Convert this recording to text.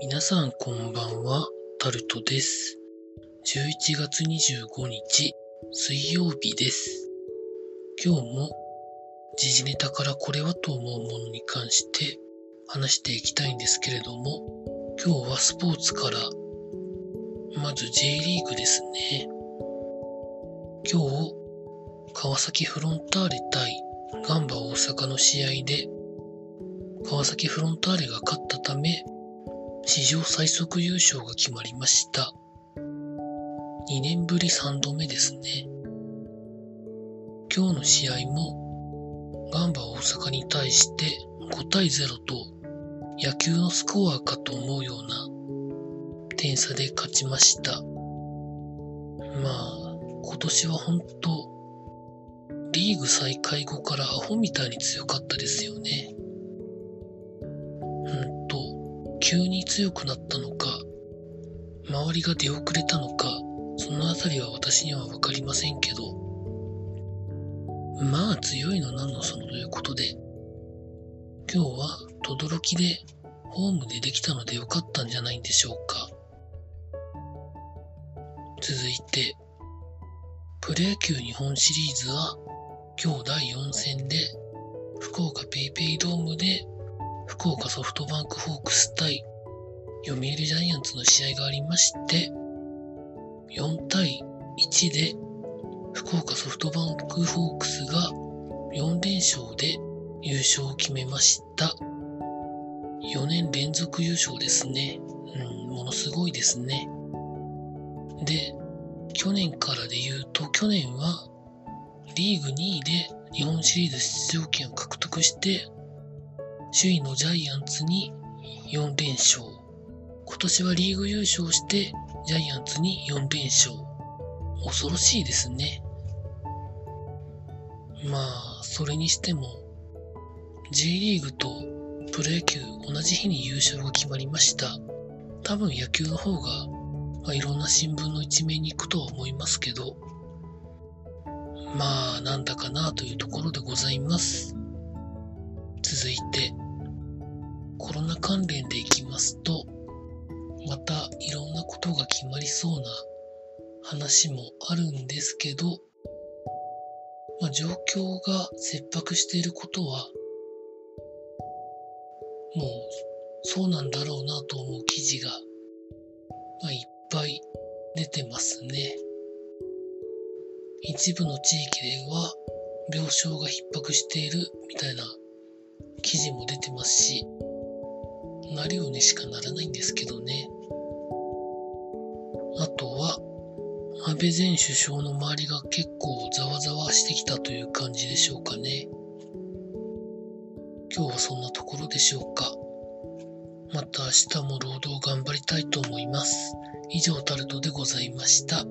皆さんこんばんは、タルトです。11月25日、水曜日です。今日も時事ネタからこれはと思うものに関して話していきたいんですけれども、今日はスポーツから、まず J リーグですね。今日、川崎フロンターレ対ガンバ大阪の試合で、川崎フロンターレが勝ったため、史上最速優勝が決まりました。2年ぶり3度目ですね。今日の試合も、ガンバ大阪に対して5対0と野球のスコアかと思うような点差で勝ちました。まあ、今年は本当、リーグ再開後からアホみたいに強かったですよね。急に強くなったのか、周りが出遅れたのか、そのあたりは私にはわかりませんけど、まあ強いのなんのそのということで、今日は轟でホームでできたのでよかったんじゃないんでしょうか。続いて、プロ野球日本シリーズは今日第4戦で福岡ペイペイドームで福岡ソフトバンクホークス対読売ジャイアンツの試合がありまして4対1で福岡ソフトバンクホークスが4連勝で優勝を決めました。4年連続優勝ですね。うん、ものすごいですね。で、去年からで言うと、去年はリーグ2位で日本シリーズ出場権を獲得して、首位のジャイアンツに4連勝。今年はリーグ優勝して、ジャイアンツに4連勝。恐ろしいですね。まあ、それにしても、J リーグとプロ野球同じ日に優勝が決まりました。多分野球の方が、まあ、いろんな新聞の一面に行くとは思いますけど、まあ、なんだかなというところでございます。続いて、コロナ関連でいきますと、またいろんなことが決まりそうな話もあるんですけど、まあ、状況が切迫していることは、もうそうなんだろうなと思う記事が、まあ、いっぱい出てますね。一部の地域では病床が逼迫しているみたいな記事も出てますし、なるようにしかならないんですけどね。あとは、安倍前首相の周りが結構ざわざわしてきたという感じでしょうかね。今日はそんなところでしょうか。また明日も労働頑張りたいと思います。以上タルトでございました。